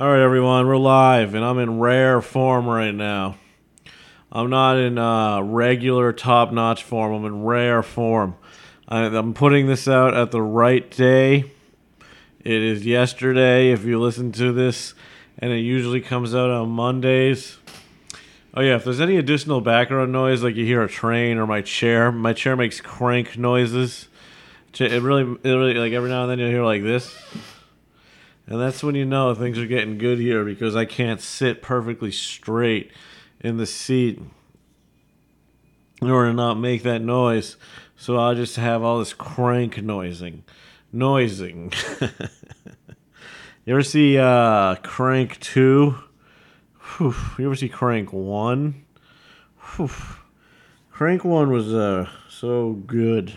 All right, everyone, we're live, and I'm in rare form right now. I'm not in uh, regular top notch form, I'm in rare form. I, I'm putting this out at the right day. It is yesterday, if you listen to this, and it usually comes out on Mondays. Oh, yeah, if there's any additional background noise, like you hear a train or my chair, my chair makes crank noises. It really, it really, like every now and then you'll hear like this. And that's when you know things are getting good here because I can't sit perfectly straight in the seat in order to not make that noise. So I'll just have all this crank noising. Noising. you ever see uh, Crank 2? Whew. You ever see Crank 1? Whew. Crank 1 was uh, so good.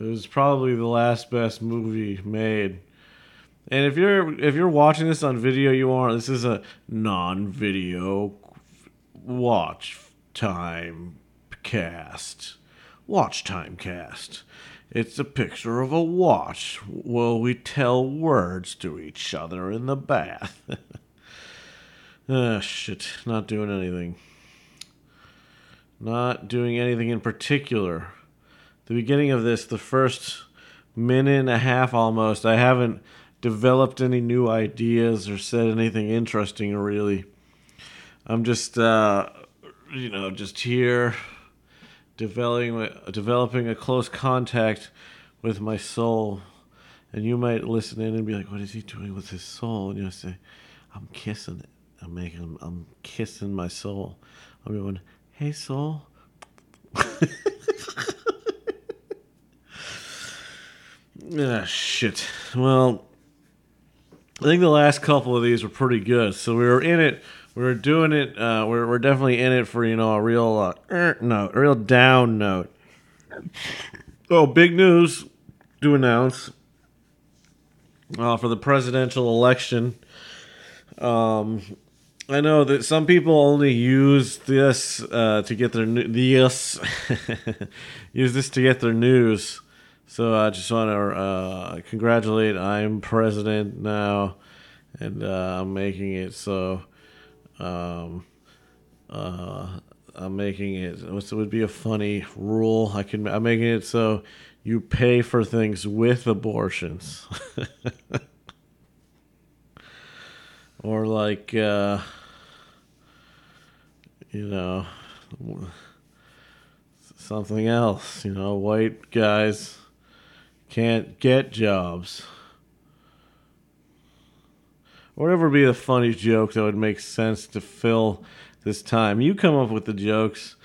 It was probably the last best movie made. And if you're if you're watching this on video, you are this is a non-video watch time cast. Watch time cast. It's a picture of a watch while we tell words to each other in the bath. ah, shit. Not doing anything. Not doing anything in particular. The beginning of this, the first minute and a half almost, I haven't developed any new ideas or said anything interesting really. I'm just, uh, you know, just here developing developing a close contact with my soul. And you might listen in and be like, "What is he doing with his soul?" And you say, "I'm kissing it. I'm making. I'm kissing my soul." I'm going, "Hey, soul." ah, shit. Well, I think the last couple of these were pretty good. So we were in it. We were doing it. Uh, we're we're definitely in it for you know a real uh, er, note, a real down note. Oh, big news to announce uh, for the presidential election. Um, I know that some people only use this uh, to get their this use this to get their news. So I just want to uh, congratulate. I'm president now, and uh, I'm making it so. Um, uh, I'm making it. It would be a funny rule. I can. I'm making it so you pay for things with abortions, or like, uh, you know, something else. You know, white guys can't get jobs. Whatever would be the funny joke that would make sense to fill this time. You come up with the jokes.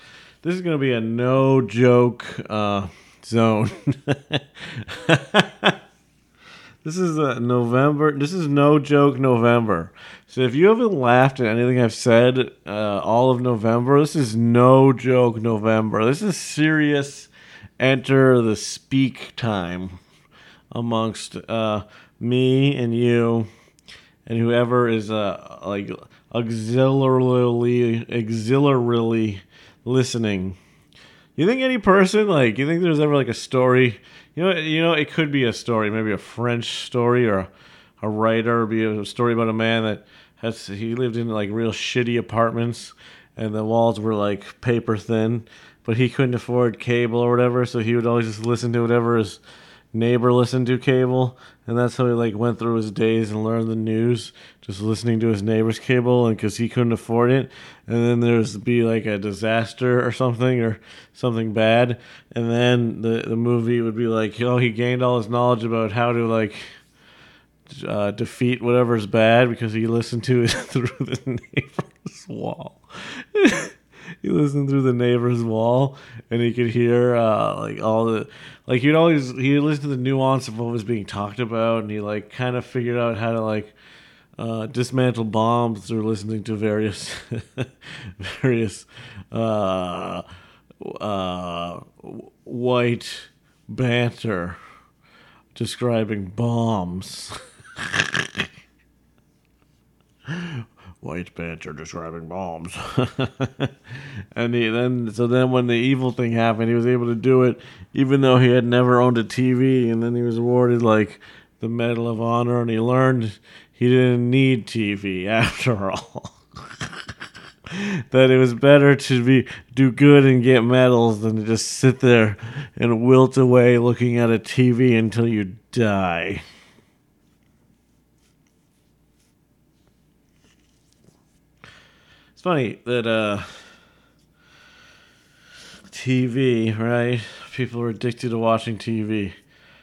This is going to be a no joke uh, zone. this is a November. This is no joke November. So if you haven't laughed at anything I've said uh, all of November, this is no joke November. This is serious enter the speak time amongst uh, me and you and whoever is uh, like auxiliarily auxiliarily listening. You think any person like you think there's ever like a story? You know, you know, it could be a story, maybe a French story or a, writer, be a story about a man that has he lived in like real shitty apartments and the walls were like paper thin but he couldn't afford cable or whatever, so he would always just listen to whatever his neighbor listened to cable, and that's how he like went through his days and learned the news, just listening to his neighbor's cable, and because he couldn't afford it, and then there's be like a disaster or something or something bad, and then the the movie would be like, oh, he gained all his knowledge about how to like. Uh, defeat whatever's bad because he listened to it through the neighbor's wall. he listened through the neighbor's wall and he could hear uh, like all the like he'd always he listened to the nuance of what was being talked about and he like kind of figured out how to like uh, dismantle bombs through listening to various various uh, uh, white banter describing bombs. white banter describing bombs. and he then so then when the evil thing happened, he was able to do it even though he had never owned a TV and then he was awarded like the Medal of Honor and he learned he didn't need TV after all. that it was better to be do good and get medals than to just sit there and wilt away looking at a TV until you die. It's funny that uh TV, right? People are addicted to watching TV.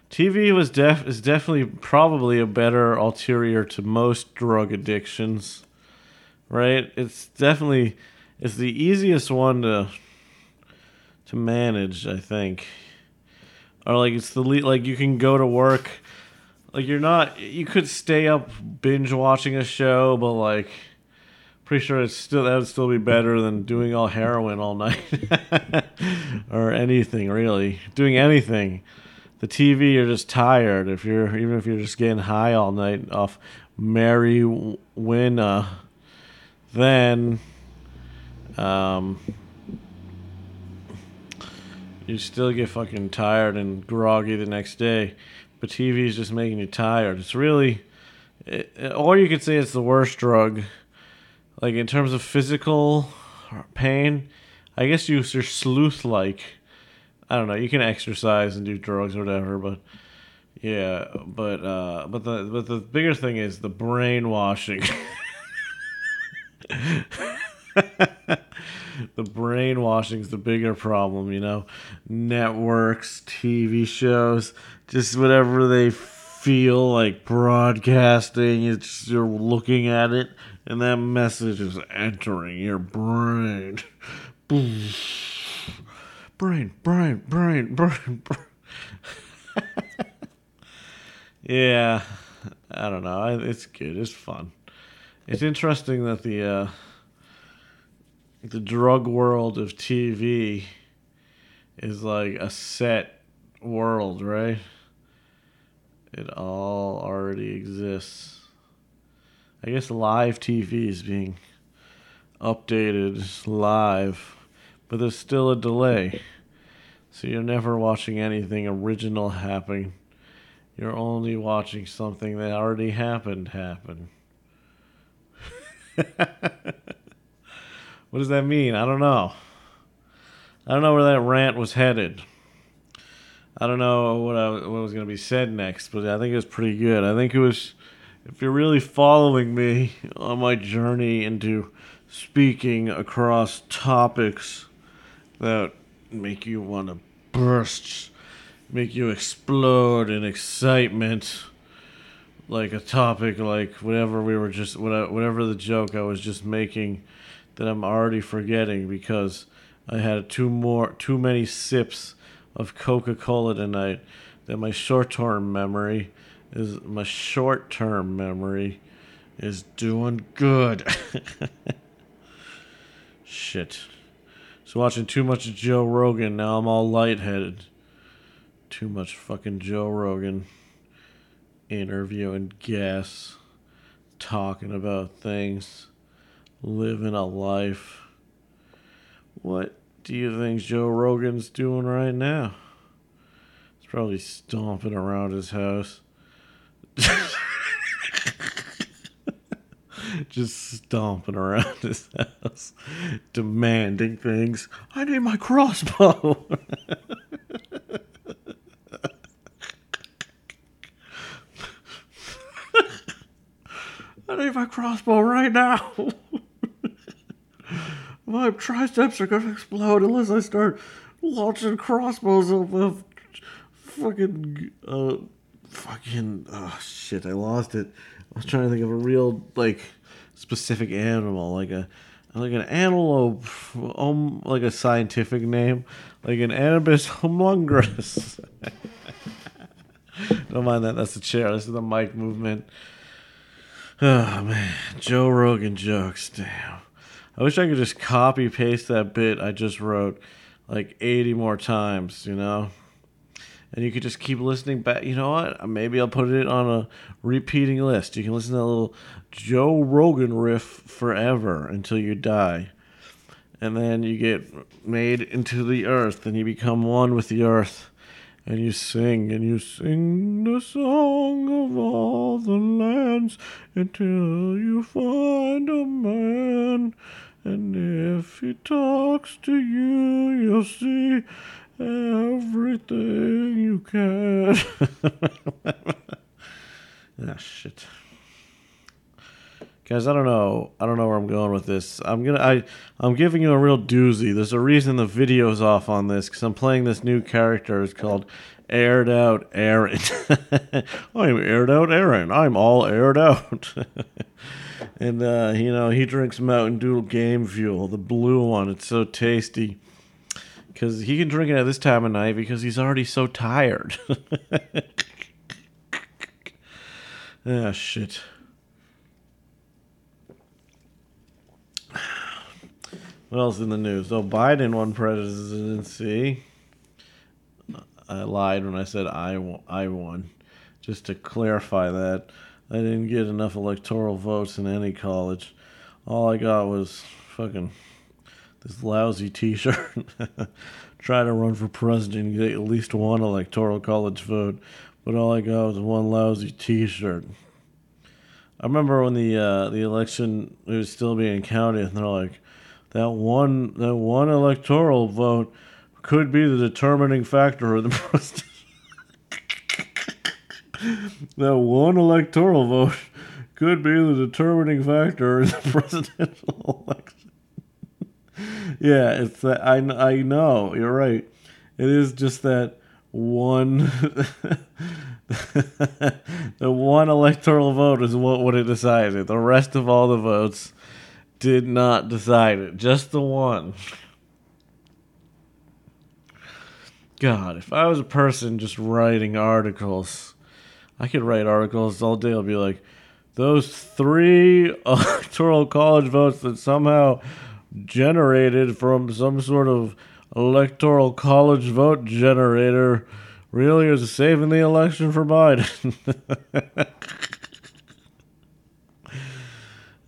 TV was def is definitely probably a better ulterior to most drug addictions. Right? It's definitely it's the easiest one to to manage, I think. Or like it's the le- like you can go to work like you're not you could stay up binge watching a show, but like pretty sure it's still that would still be better than doing all heroin all night. Or anything really. Doing anything. The tv you're just tired. If you're even if you're just getting high all night off mary winna then um you still get fucking tired and groggy the next day. But tv is just making you tired. It's really it, or you could say it's the worst drug like in terms of physical pain, I guess you, you're sleuth like. I don't know. You can exercise and do drugs or whatever, but yeah, but uh, but the but the bigger thing is the brainwashing. the brainwashing is the bigger problem, you know. Networks, TV shows, just whatever they feel like broadcasting. It's you're looking at it and that message is entering your brain. brain, brain, brain, brain, brain. yeah, I don't know. It's good. It's fun. It's interesting that the uh, the drug world of TV is like a set world, right? It all already exists. I guess live TV is being updated live, but there's still a delay. So you're never watching anything original happen. You're only watching something that already happened happen. what does that mean? I don't know. I don't know where that rant was headed. I don't know what I, what was going to be said next, but I think it was pretty good. I think it was if you're really following me on my journey into speaking across topics that make you want to burst, make you explode in excitement, like a topic like whatever we were just whatever the joke I was just making that I'm already forgetting because I had too more too many sips of Coca-Cola tonight that my short-term memory is my short term memory is doing good. Shit. So watching too much of Joe Rogan, now I'm all lightheaded. Too much fucking Joe Rogan interviewing guests, talking about things, living a life. What do you think Joe Rogan's doing right now? He's probably stomping around his house just stomping around his house, demanding things. I need my crossbow. I need my crossbow right now. my triceps are gonna explode unless I start launching crossbows of, of fucking uh, fucking oh shit, I lost it. I was trying to think of a real like specific animal, like a like an antelope, um, like a scientific name, like an Anubis homunculus. Don't mind that. That's the chair. This is the mic movement. Oh man, Joe Rogan jokes. Damn. I wish I could just copy paste that bit I just wrote like 80 more times, you know? And you could just keep listening back. You know what? Maybe I'll put it on a repeating list. You can listen to a little Joe Rogan riff forever until you die. And then you get made into the earth and you become one with the earth. and you sing and you sing the song of all the lands until you find a man. And if he talks to you, you'll see everything you can. ah, shit. Guys, I don't know. I don't know where I'm going with this. I'm gonna. I. I'm giving you a real doozy. There's a reason the video's off on this because I'm playing this new character. It's called Aired Out Aaron. I'm aired out Aaron. I'm all aired out. and uh, you know he drinks Mountain Dew Game Fuel, the blue one. It's so tasty because he can drink it at this time of night because he's already so tired. ah, shit. What else in the news? Oh, Biden won presidency. I lied when I said I won, I won. Just to clarify that, I didn't get enough electoral votes in any college. All I got was fucking this lousy T-shirt. Try to run for president and get at least one electoral college vote, but all I got was one lousy T-shirt. I remember when the uh, the election was still being counted, and they're like, that one that one electoral vote could be the determining factor of the president. that one electoral vote could be the determining factor in the presidential election. Yeah, it's that I I know you're right. It is just that one the one electoral vote is what would have decided. The rest of all the votes did not decide it. Just the one. God, if I was a person just writing articles, I could write articles all day. I'll be like, those three electoral college votes that somehow generated from some sort of electoral college vote generator really is saving the election for Biden.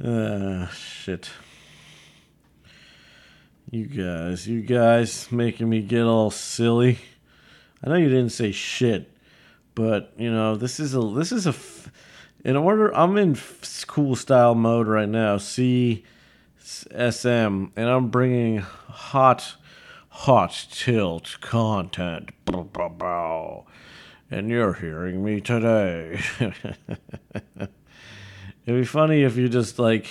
Ah, shit. You guys, you guys making me get all silly. I know you didn't say shit, but you know this is a this is a. In order, I'm in cool style mode right now. C, SM, and I'm bringing hot, hot tilt content. And you're hearing me today. It'd be funny if you just like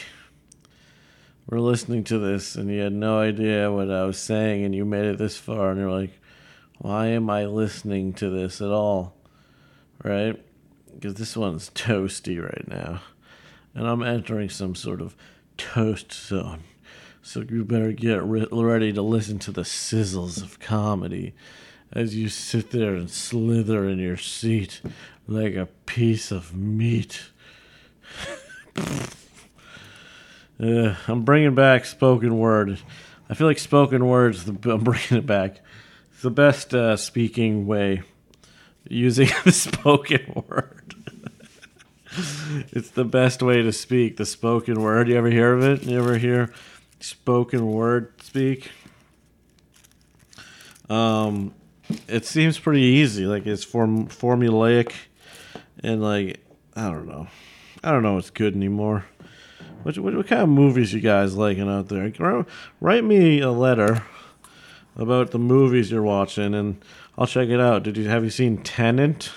were listening to this and you had no idea what I was saying and you made it this far and you're like, why am I listening to this at all? Right? Because this one's toasty right now. And I'm entering some sort of toast zone. So you better get re- ready to listen to the sizzles of comedy as you sit there and slither in your seat like a piece of meat. uh, I'm bringing back spoken word. I feel like spoken words. I'm bringing it back. It's the best uh, speaking way, using the spoken word. It's the best way to speak. The spoken word. You ever hear of it? You ever hear spoken word speak? Um, it seems pretty easy. Like it's form formulaic, and like I don't know. I don't know what's good anymore. What, what, what kind of movies you guys liking out there? Write me a letter about the movies you're watching, and I'll check it out. Did you have you seen Tenet?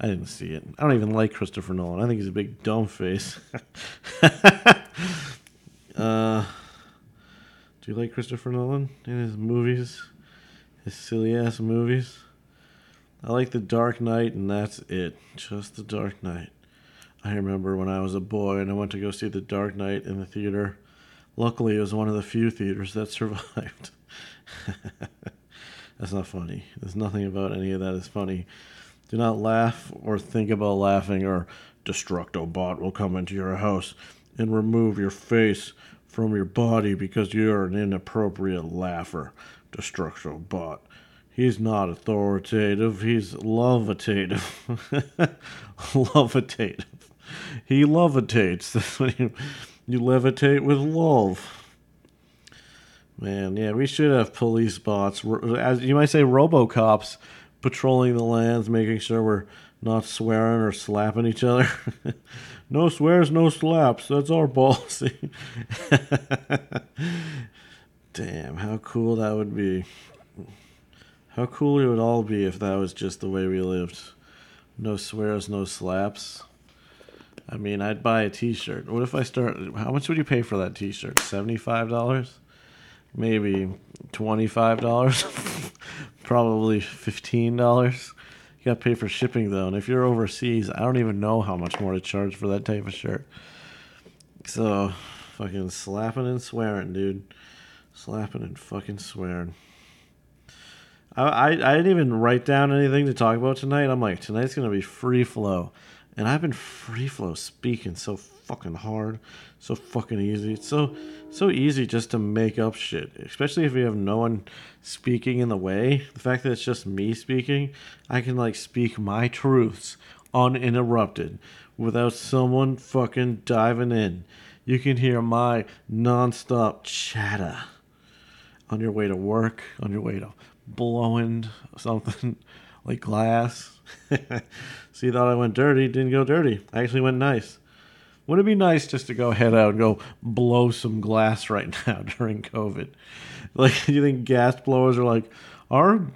I didn't see it. I don't even like Christopher Nolan. I think he's a big dumb face. uh, do you like Christopher Nolan in his movies? His silly ass movies? I like The Dark Knight, and that's it. Just The Dark Knight. I remember when I was a boy and I went to go see The Dark Knight in the theater. Luckily, it was one of the few theaters that survived. That's not funny. There's nothing about any of that is funny. Do not laugh or think about laughing, or Destructobot will come into your house and remove your face from your body because you're an inappropriate laugher. Destructobot. He's not authoritative, he's levitative. levitative he levitates. That's when you, you levitate with love. Man, yeah, we should have police bots. As you might say, RoboCops, patrolling the lands, making sure we're not swearing or slapping each other. no swears, no slaps. That's our policy. Damn, how cool that would be. How cool it would all be if that was just the way we lived. No swears, no slaps. I mean, I'd buy a T-shirt. What if I start? How much would you pay for that T-shirt? Seventy-five dollars, maybe twenty-five dollars, probably fifteen dollars. You got to pay for shipping though, and if you're overseas, I don't even know how much more to charge for that type of shirt. So, fucking slapping and swearing, dude. Slapping and fucking swearing. I, I, I didn't even write down anything to talk about tonight. I'm like, tonight's gonna be free flow. And I've been free flow speaking so fucking hard, so fucking easy. It's so so easy just to make up shit, especially if you have no one speaking in the way. The fact that it's just me speaking, I can like speak my truths uninterrupted without someone fucking diving in. You can hear my nonstop chatter on your way to work, on your way to blowing something like glass. so you thought I went dirty, didn't go dirty. I actually went nice. Wouldn't it be nice just to go head out and go blow some glass right now during COVID? Like, do you think gas blowers are like, our.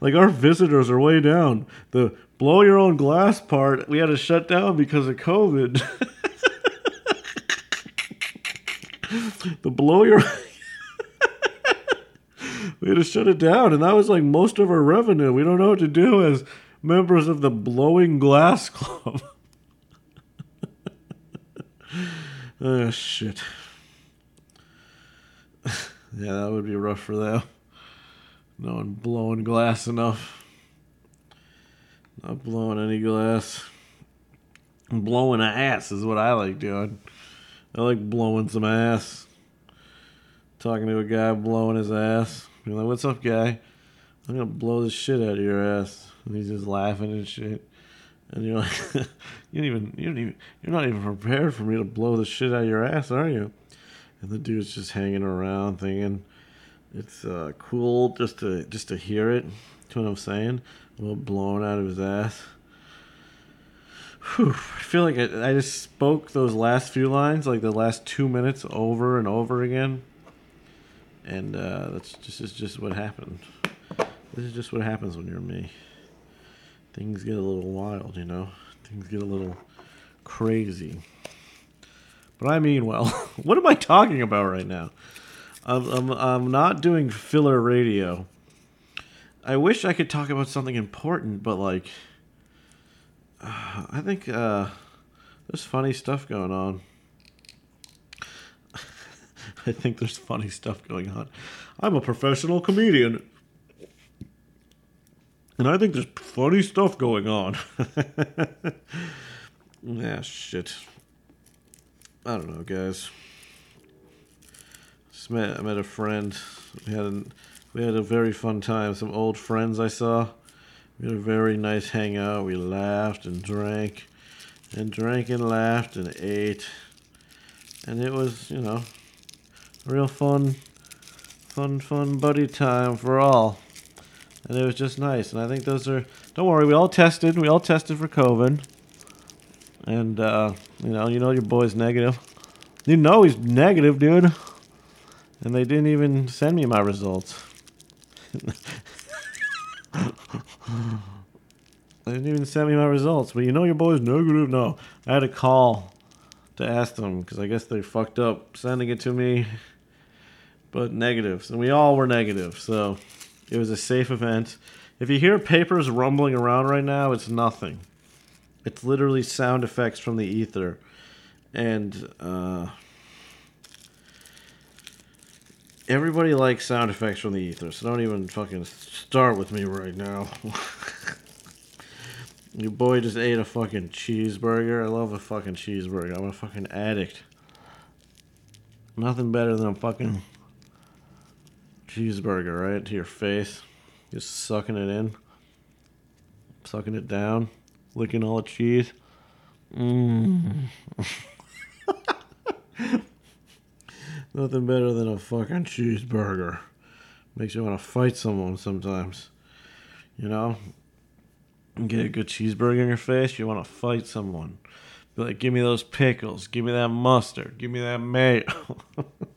like, our visitors are way down. The blow your own glass part, we had to shut down because of COVID. the blow your we had to shut it down, and that was like most of our revenue. We don't know what to do as members of the Blowing Glass Club. oh shit. yeah, that would be rough for them. No one blowing glass enough. Not blowing any glass. Blowing an ass is what I like doing. I like blowing some ass. Talking to a guy blowing his ass. Like, what's up, guy? I'm gonna blow the shit out of your ass. And he's just laughing and shit. And you're like, you don't even, you don't even, you're not even prepared for me to blow the shit out of your ass, are you? And the dude's just hanging around, thinking it's uh, cool just to just to hear it. Know what I'm saying? About blowing out of his ass. Whew, I feel like I, I just spoke those last few lines, like the last two minutes, over and over again and uh, that's just is just what happened. This is just what happens when you're me. Things get a little wild, you know. Things get a little crazy. But I mean, well, what am I talking about right now? I'm, I'm, I'm not doing filler radio. I wish I could talk about something important, but like, uh, I think uh, there's funny stuff going on. I think there's funny stuff going on. I'm a professional comedian. And I think there's funny stuff going on. yeah, shit. I don't know, guys. Just met, I met a friend. We had a, we had a very fun time. Some old friends I saw. We had a very nice hangout. We laughed and drank and drank and laughed and ate. And it was, you know, real fun, fun, fun buddy time for all. And it was just nice. And I think those are. Don't worry, we all tested. We all tested for COVID. And uh, you know, you know your boy's negative. You know he's negative, dude. And they didn't even send me my results. They didn't even send me my results, but you know your boy's negative. No, I had a call to ask them because I guess they fucked up sending it to me but negatives, and we all were negative, so it was a safe event. If you hear papers rumbling around right now, it's nothing. It's literally sound effects from the ether, and uh, everybody likes sound effects from the ether. So don't even fucking start with me right now. Your boy just ate a fucking cheeseburger. I love a fucking cheeseburger. I'm a fucking addict. Nothing better than a fucking cheeseburger right to your face, just sucking it in, sucking it down, licking all the cheese. Mmm. Nothing better than a fucking cheeseburger. Makes you want to fight someone sometimes. You know? Get a good cheeseburger in your face, you want to fight someone. Be like, give me those pickles, give me that mustard, give me that mayo.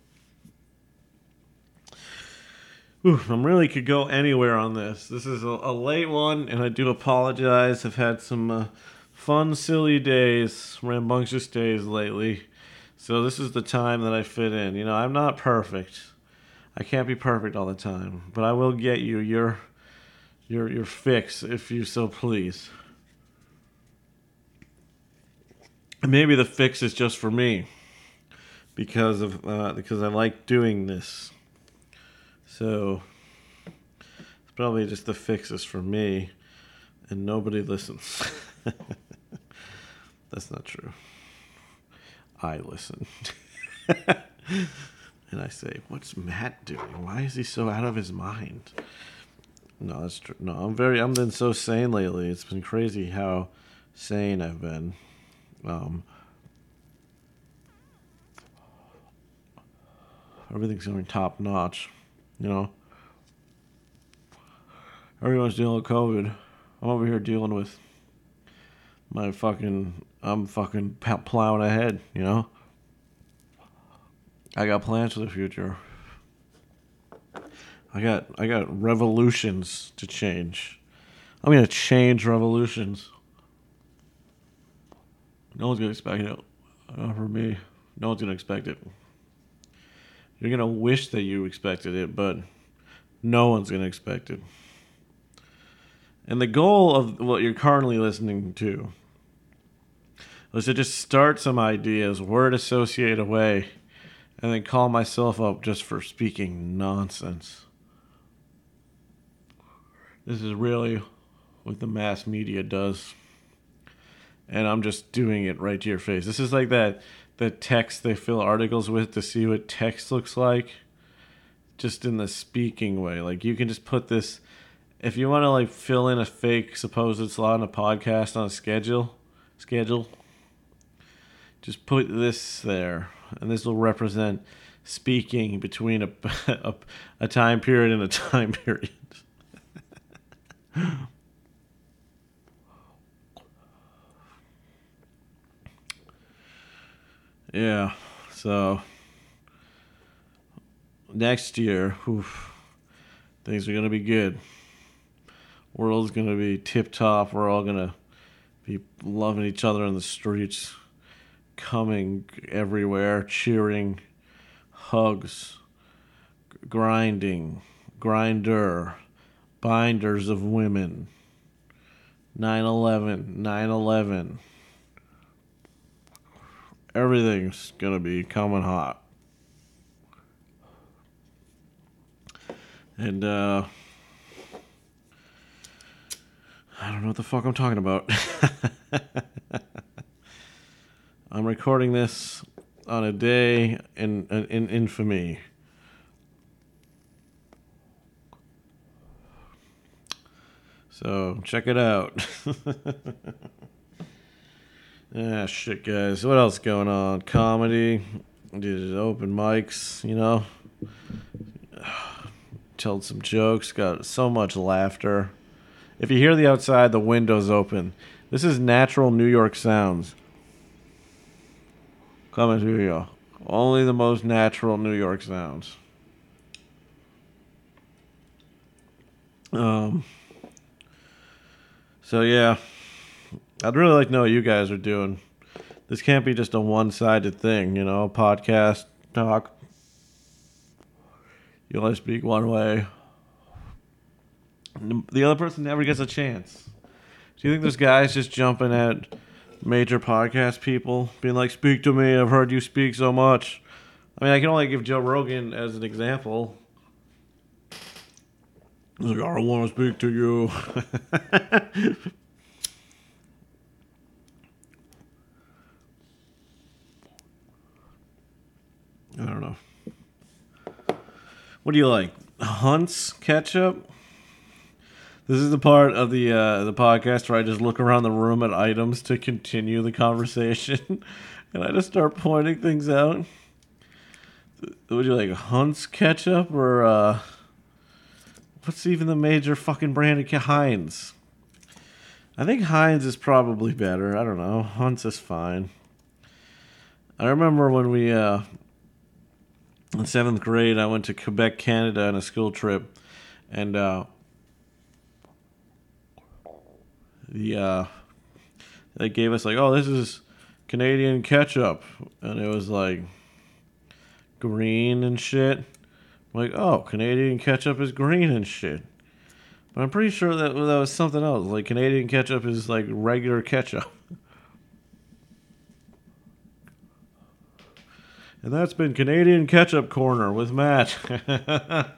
Ooh, I'm really could go anywhere on this. This is a, a, late one, and I do apologize. I've had some uh, fun, silly days, rambunctious days lately. So this is the time that I fit in. You know, I'm not perfect. I can't be perfect all the time, but I will get you your your your fix if you so please. Maybe the fix is just for me because of uh, because I like doing this. So it's probably just the fix is for me, and nobody listens. That's not true. I listen. and I say, "What's Matt doing? Why is he so out of his mind?" No, that's true. No, I'm very. I've been so sane lately. It's been crazy how sane I've been. Um, everything's going top notch. You know, everyone's dealing with COVID. I'm over here dealing with my fucking. I'm fucking plowing ahead. You know. I got plans for the future. I got I got revolutions to change. I'm gonna change revolutions. No one's gonna expect it. Not for me. No one's gonna expect it. You're gonna wish that you expected it, but no one's gonna expect it. And the goal of what you're currently listening to was to just start some ideas, word associate away, and then call myself up just for speaking nonsense. This is really what the mass media does. And I'm just doing it right to your face. This is like that the text they fill articles with to see what text looks like. Just in the speaking way. Like you can just put this if you want to like fill in a fake supposed slot in a podcast on a schedule schedule just put this there and this will represent speaking between a, a, a time period and a time period yeah, so next year, oof, things are gonna be good. World's gonna be tip top. We're all gonna be loving each other in the streets, coming everywhere, cheering, hugs, grinding, grinder binders of women. 9 11, 9 11. Everything's to be coming hot. And, uh, I don't know what the fuck I'm talking about. I'm recording this on a day in, in infamy. So check it out. ah, shit, guys. What else going on? Comedy, did open mics, you know. Told some jokes, got so much laughter. If you hear the outside, the windows open. This is natural New York sounds. Coming to you. Only the most natural New York sounds. Um. So yeah, I'd really like to know what you guys are doing. This can't be just a one-sided thing, you know. Podcast talk. You only speak one way. The other person never gets a chance. Do you think there's guys just jumping at major podcast people, being like, "Speak to me. I've heard you speak so much." I mean, I can only give Joe Rogan as an example. He's like, I want to speak to you. I don't know. What do you like? Hunt's ketchup? This is the part of the uh, the podcast where I just look around the room at items to continue the conversation, and I just start pointing things out. Would you like Hunt's ketchup or uh, What's even the major fucking brand of Heinz? I think Heinz is probably better. I don't know. Hunt's is fine. I remember when we, uh, in seventh grade, I went to Quebec, Canada on a school trip, and uh, the uh, they gave us like, oh, this is Canadian ketchup, and it was like green and shit. I'm like, oh, Canadian ketchup is green and shit. But I'm pretty sure that that was something else. Like Canadian ketchup is like regular ketchup. And that's been Canadian Ketchup Corner with Matt.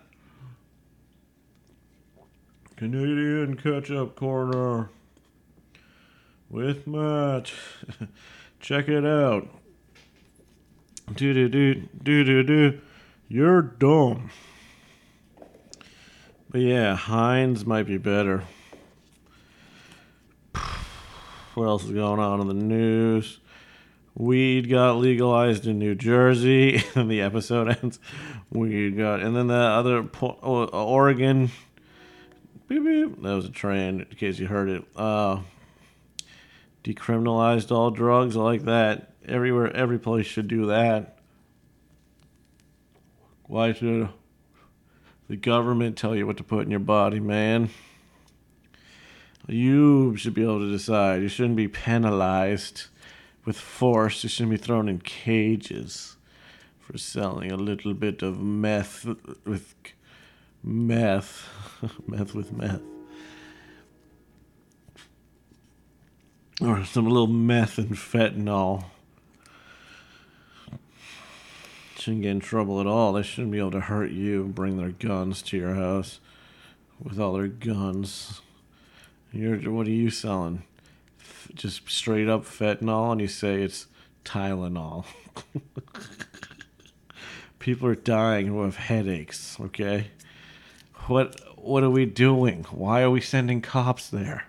Canadian Ketchup Corner with Matt. Check it out. Do do do do do do. You're dumb. But yeah, Heinz might be better. What else is going on in the news? Weed got legalized in New Jersey, and the episode ends. Weed got, and then the other Oregon. Beep, beep, that was a train, in case you heard it. Uh, decriminalized all drugs. Like that. Everywhere, every place should do that. Why should the government tell you what to put in your body, man? You should be able to decide. You shouldn't be penalized with force. You shouldn't be thrown in cages for selling a little bit of meth with meth, meth with meth, or some little meth and fentanyl. Shouldn't get in trouble at all. They shouldn't be able to hurt you and bring their guns to your house with all their guns. You're, what are you selling? Just straight up fentanyl and you say it's Tylenol. People are dying who have headaches, okay? What what are we doing? Why are we sending cops there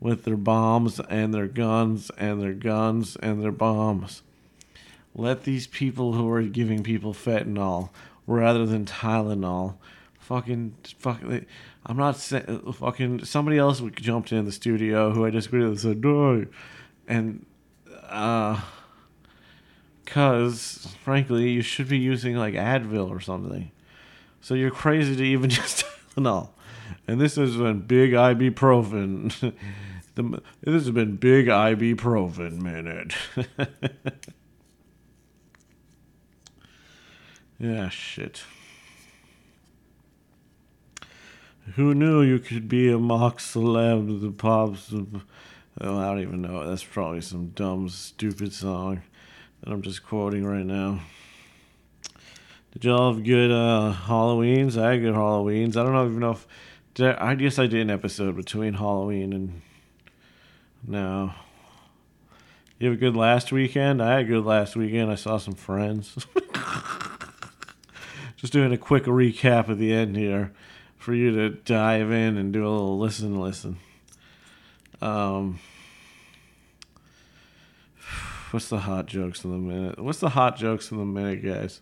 with their bombs and their guns and their guns and their bombs? Let these people who are giving people fentanyl rather than Tylenol fucking fucking I'm not saying fucking somebody else jumped in the studio who I disagreed with said no, and uh, cause frankly you should be using like Advil or something. So you're crazy to even just Tylenol, and this has been big ibuprofen. the, this has been big ibuprofen minute. yeah, shit. Who knew you could be a mock celeb? The pops. Of, oh, I don't even know. That's probably some dumb, stupid song that I'm just quoting right now. Did y'all have good uh, Halloweens? I had good Halloweens. I don't know even know if. Did I, I guess I did an episode between Halloween and now. You have a good last weekend? I had a good last weekend. I saw some friends. Just doing a quick recap at the end here for you to dive in and do a little listen, listen. Um, what's the hot jokes in the minute? What's the hot jokes in the minute, guys?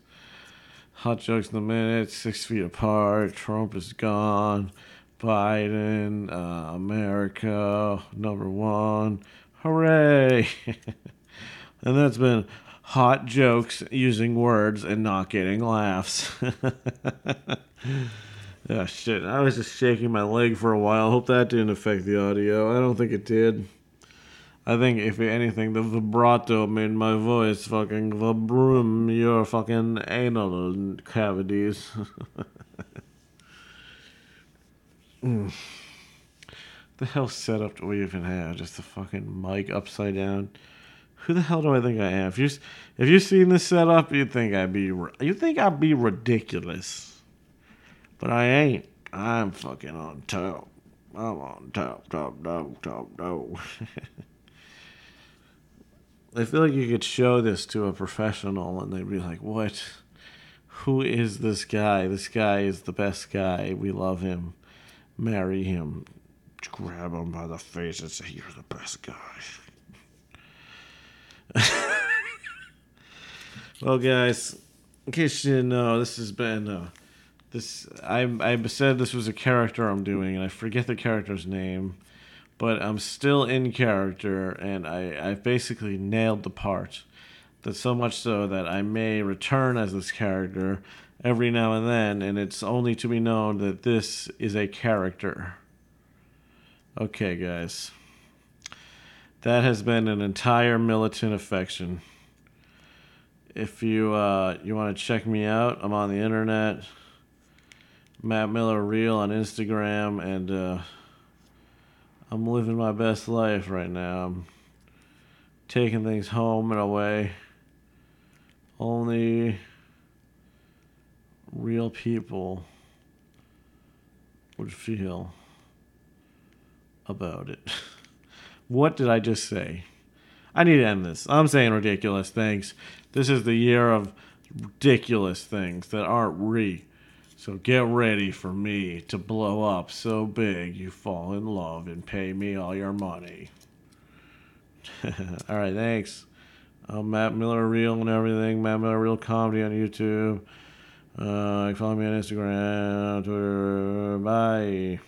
Hot jokes in the minute. Six feet apart. Trump is gone. Biden, uh, America, number one. Hooray! and that's been hot jokes using words and not getting laughs. Oh shit! I was just shaking my leg for a while. Hope that didn't affect the audio. I don't think it did. I think if anything, the vibrato made my voice fucking vibrum your fucking anal cavities. mm. The hell setup do we even have? Just a fucking mic upside down. Who the hell do I think I am? If you if you seen this setup, you'd think I'd be you think I'd be ridiculous. But I ain't. I'm fucking on top. I'm on top, top, top, top, top. I feel like you could show this to a professional and they'd be like, what? Who is this guy? This guy is the best guy. We love him. Marry him. Grab him by the face and say, You're the best guy. well, guys, in case you didn't know, this has been. Uh, this I I said this was a character I'm doing, and I forget the character's name, but I'm still in character, and I I basically nailed the part. That so much so that I may return as this character every now and then, and it's only to be known that this is a character. Okay, guys. That has been an entire militant affection. If you uh, you want to check me out, I'm on the internet. Matt Miller Real on Instagram, and uh, I'm living my best life right now. I'm taking things home and away. Only real people would feel about it. what did I just say? I need to end this. I'm saying ridiculous things. This is the year of ridiculous things that aren't re. So get ready for me to blow up so big you fall in love and pay me all your money. all right, thanks. Matt Miller Real and everything. Matt Miller Real Comedy on YouTube. Uh, follow me on Instagram, Twitter. Bye.